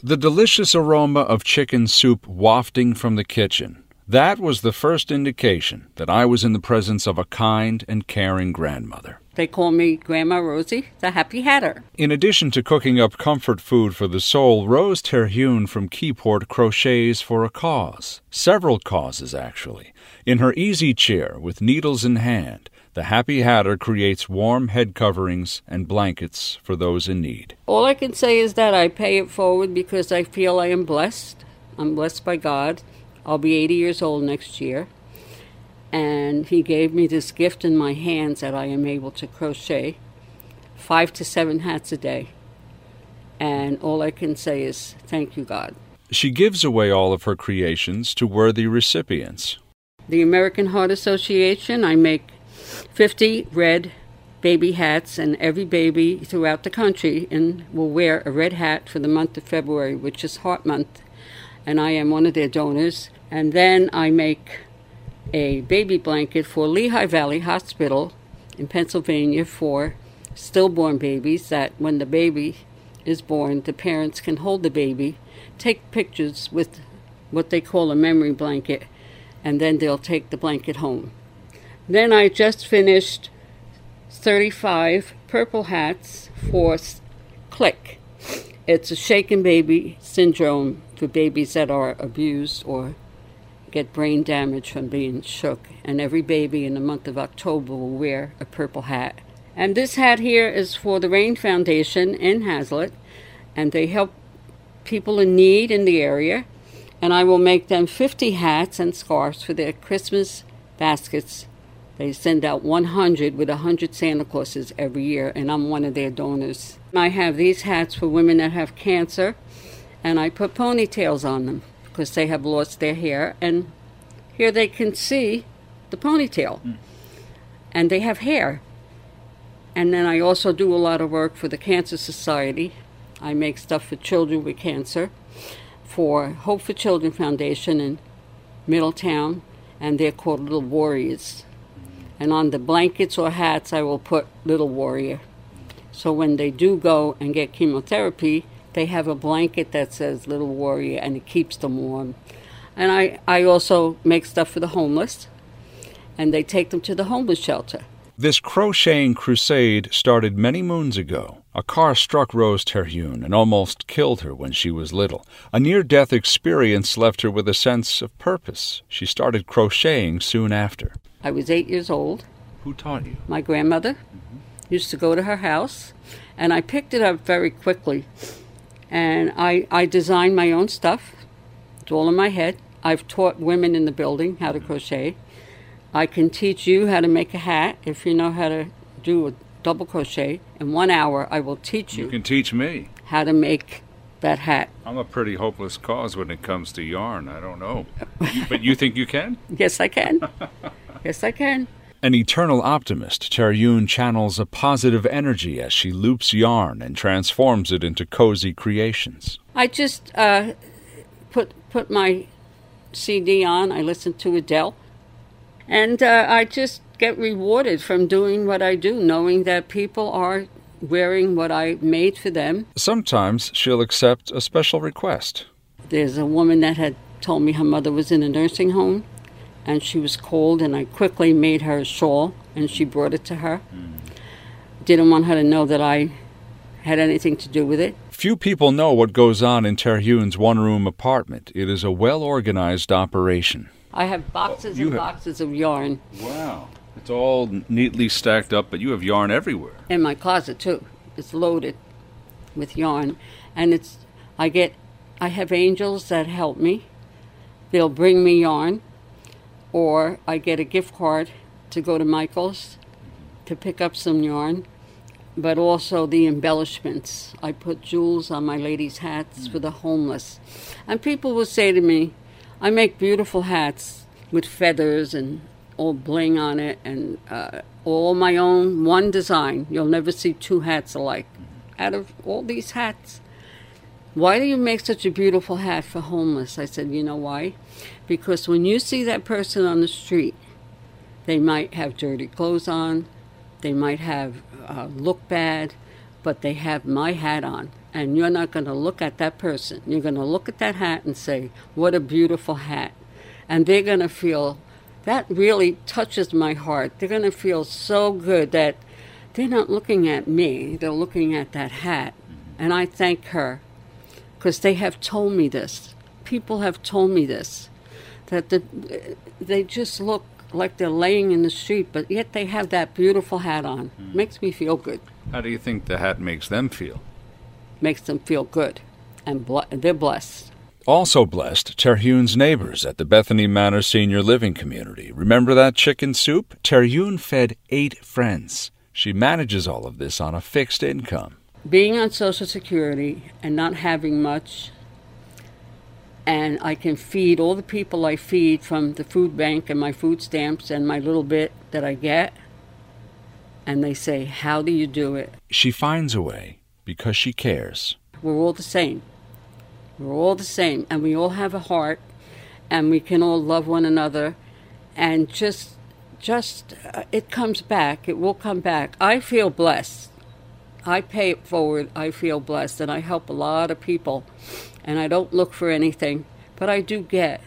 The delicious aroma of chicken soup wafting from the kitchen. That was the first indication that I was in the presence of a kind and caring grandmother. They call me Grandma Rosie, the Happy Hatter. In addition to cooking up comfort food for the soul, Rose Terhune from Keyport crochets for a cause. Several causes, actually. In her easy chair, with needles in hand, the Happy Hatter creates warm head coverings and blankets for those in need. All I can say is that I pay it forward because I feel I am blessed. I'm blessed by God. I'll be 80 years old next year. And He gave me this gift in my hands that I am able to crochet five to seven hats a day. And all I can say is, thank you, God. She gives away all of her creations to worthy recipients. The American Heart Association, I make 50 red baby hats, and every baby throughout the country in, will wear a red hat for the month of February, which is Heart Month, and I am one of their donors. And then I make a baby blanket for Lehigh Valley Hospital in Pennsylvania for stillborn babies that when the baby is born, the parents can hold the baby, take pictures with what they call a memory blanket, and then they'll take the blanket home. Then I just finished 35 purple hats for Click. It's a shaken baby syndrome for babies that are abused or get brain damage from being shook. And every baby in the month of October will wear a purple hat. And this hat here is for the Rain Foundation in Hazlet, and they help people in need in the area. And I will make them 50 hats and scarves for their Christmas baskets they send out 100 with 100 Santa Clauses every year, and I'm one of their donors. I have these hats for women that have cancer, and I put ponytails on them because they have lost their hair, and here they can see the ponytail, mm. and they have hair. And then I also do a lot of work for the Cancer Society. I make stuff for children with cancer for Hope for Children Foundation in Middletown, and they're called Little Warriors and on the blankets or hats I will put Little Warrior. So when they do go and get chemotherapy, they have a blanket that says Little Warrior and it keeps them warm. And I, I also make stuff for the homeless, and they take them to the homeless shelter. This crocheting crusade started many moons ago. A car struck Rose Terhune and almost killed her when she was little. A near death experience left her with a sense of purpose. She started crocheting soon after. I was eight years old. Who taught you? My grandmother mm-hmm. used to go to her house, and I picked it up very quickly. And I, I designed my own stuff. It's all in my head. I've taught women in the building how to crochet. I can teach you how to make a hat if you know how to do a double crochet. In one hour, I will teach you. You can teach me how to make that hat. I'm a pretty hopeless cause when it comes to yarn. I don't know. but you think you can? Yes, I can. Yes, I can. An eternal optimist, Terhune channels a positive energy as she loops yarn and transforms it into cozy creations. I just uh, put put my CD on. I listen to Adele, and uh, I just get rewarded from doing what I do, knowing that people are wearing what I made for them. Sometimes she'll accept a special request. There's a woman that had told me her mother was in a nursing home and she was cold, and I quickly made her a shawl, and she brought it to her. Mm. Didn't want her to know that I had anything to do with it. Few people know what goes on in Terhune's one room apartment. It is a well organized operation. I have boxes and have... boxes of yarn. Wow. It's all neatly stacked up, but you have yarn everywhere. In my closet, too. It's loaded with yarn. And it's, I get, I have angels that help me. They'll bring me yarn or I get a gift card to go to Michael's to pick up some yarn. but also the embellishments. I put jewels on my ladies' hats for the homeless. And people will say to me, I make beautiful hats with feathers and all bling on it and uh, all my own, one design. You'll never see two hats alike. Out of all these hats, why do you make such a beautiful hat for homeless? I said, You know why? Because when you see that person on the street, they might have dirty clothes on, they might have uh, look bad, but they have my hat on. And you're not going to look at that person. You're going to look at that hat and say, What a beautiful hat. And they're going to feel that really touches my heart. They're going to feel so good that they're not looking at me, they're looking at that hat. And I thank her because they have told me this. People have told me this that the, they just look like they're laying in the street, but yet they have that beautiful hat on. Mm. Makes me feel good. How do you think the hat makes them feel? Makes them feel good, and they're blessed. Also blessed, Terhune's neighbors at the Bethany Manor Senior Living Community. Remember that chicken soup? Terhune fed eight friends. She manages all of this on a fixed income. Being on Social Security and not having much, and I can feed all the people I feed from the food bank and my food stamps and my little bit that I get. And they say, How do you do it? She finds a way because she cares. We're all the same. We're all the same, and we all have a heart, and we can all love one another, and just, just, uh, it comes back. It will come back. I feel blessed. I pay it forward. I feel blessed, and I help a lot of people, and I don't look for anything, but I do get.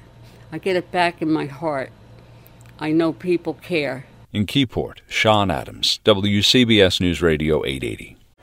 I get it back in my heart. I know people care. In Keyport, Sean Adams, WCBS News Radio 880.